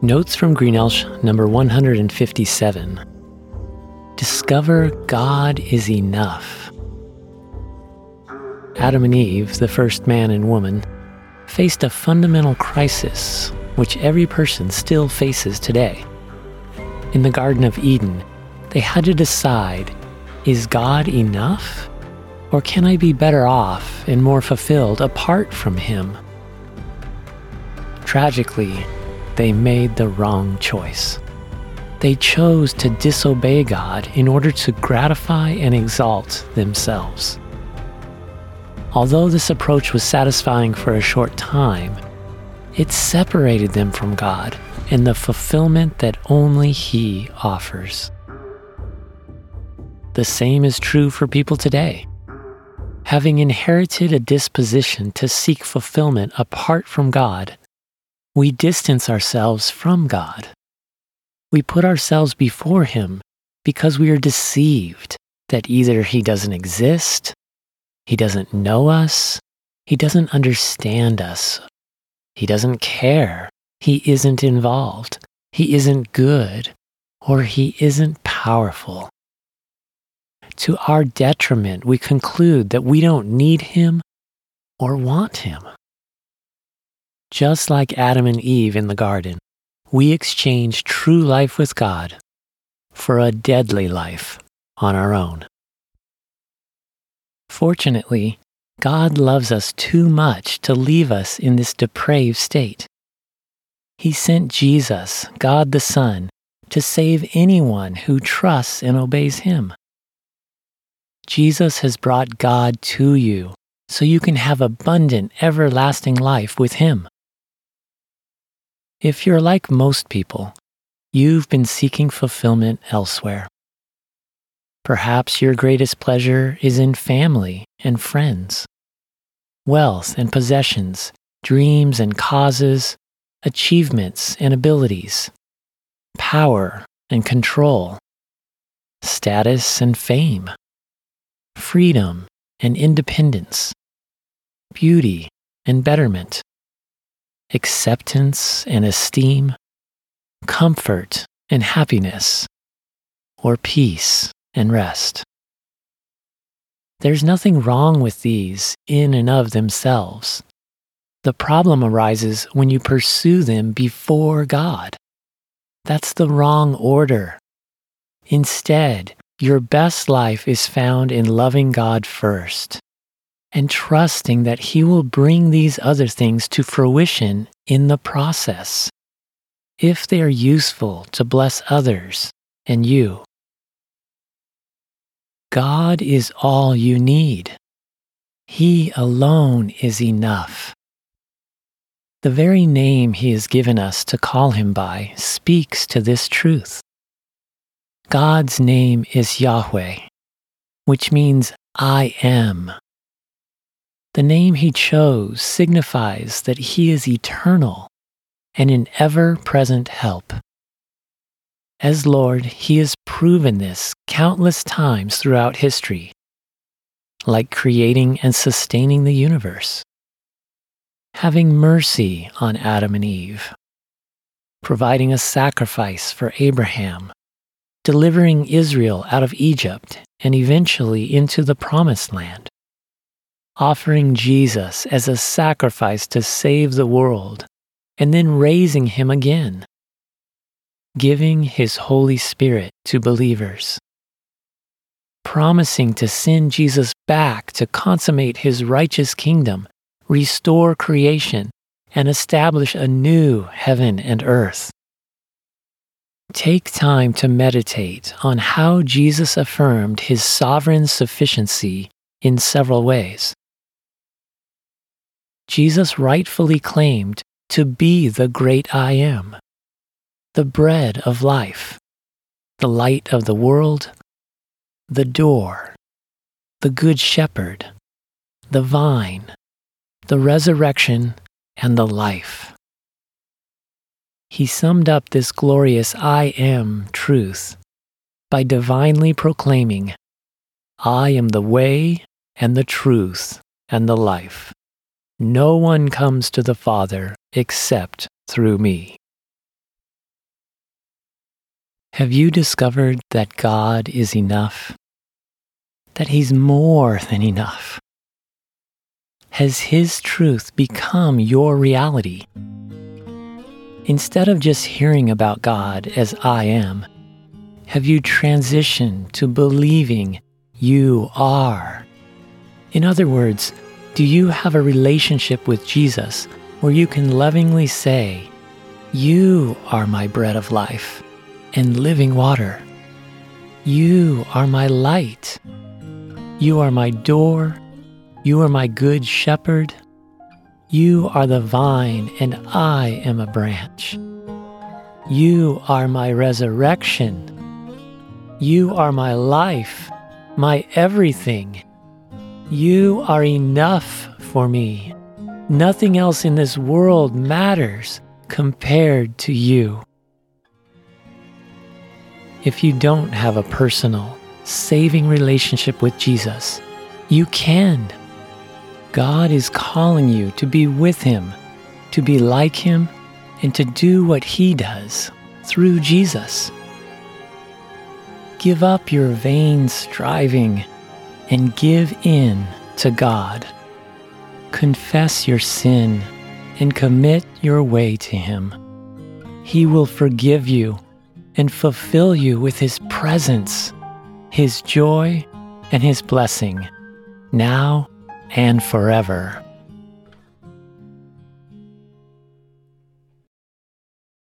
Notes from Greenelsh number 157. Discover God is enough. Adam and Eve, the first man and woman, faced a fundamental crisis which every person still faces today. In the Garden of Eden, they had to decide is God enough? Or can I be better off and more fulfilled apart from Him? Tragically, they made the wrong choice. They chose to disobey God in order to gratify and exalt themselves. Although this approach was satisfying for a short time, it separated them from God and the fulfillment that only He offers. The same is true for people today. Having inherited a disposition to seek fulfillment apart from God, we distance ourselves from God. We put ourselves before Him because we are deceived that either He doesn't exist, He doesn't know us, He doesn't understand us, He doesn't care, He isn't involved, He isn't good, or He isn't powerful. To our detriment, we conclude that we don't need Him or want Him. Just like Adam and Eve in the garden, we exchange true life with God for a deadly life on our own. Fortunately, God loves us too much to leave us in this depraved state. He sent Jesus, God the Son, to save anyone who trusts and obeys Him. Jesus has brought God to you so you can have abundant, everlasting life with Him. If you're like most people, you've been seeking fulfillment elsewhere. Perhaps your greatest pleasure is in family and friends, wealth and possessions, dreams and causes, achievements and abilities, power and control, status and fame, freedom and independence, beauty and betterment, acceptance and esteem, comfort and happiness, or peace and rest. There's nothing wrong with these in and of themselves. The problem arises when you pursue them before God. That's the wrong order. Instead, your best life is found in loving God first and trusting that He will bring these other things to fruition in the process, if they are useful to bless others and you. God is all you need. He alone is enough. The very name He has given us to call Him by speaks to this truth. God's name is Yahweh, which means I am. The name He chose signifies that He is eternal and an ever present help. As Lord, He has proven this countless times throughout history, like creating and sustaining the universe, having mercy on Adam and Eve, providing a sacrifice for Abraham, delivering Israel out of Egypt and eventually into the Promised Land, offering Jesus as a sacrifice to save the world, and then raising him again giving His Holy Spirit to believers, promising to send Jesus back to consummate His righteous kingdom, restore creation, and establish a new heaven and earth. Take time to meditate on how Jesus affirmed his sovereign sufficiency in several ways. Jesus rightfully claimed to be the great I am the bread of life, the light of the world, the door, the good shepherd, the vine, the resurrection, and the life. He summed up this glorious I am truth by divinely proclaiming, I am the way and the truth and the life. No one comes to the Father except through me. Have you discovered that God is enough? That He's more than enough? Has His truth become your reality? Instead of just hearing about God as I am, have you transitioned to believing you are? In other words, do you have a relationship with Jesus where you can lovingly say, You are my bread of life and living water. You are my light. You are my door. You are my good shepherd. You are the vine, and I am a branch. You are my resurrection. You are my life, my everything. You are enough for me. Nothing else in this world matters compared to you. If you don't have a personal, saving relationship with Jesus, you can God is calling you to be with Him, to be like Him, and to do what He does through Jesus. Give up your vain striving and give in to God. Confess your sin and commit your way to Him. He will forgive you and fulfill you with His presence, His joy, and His blessing, now and forever.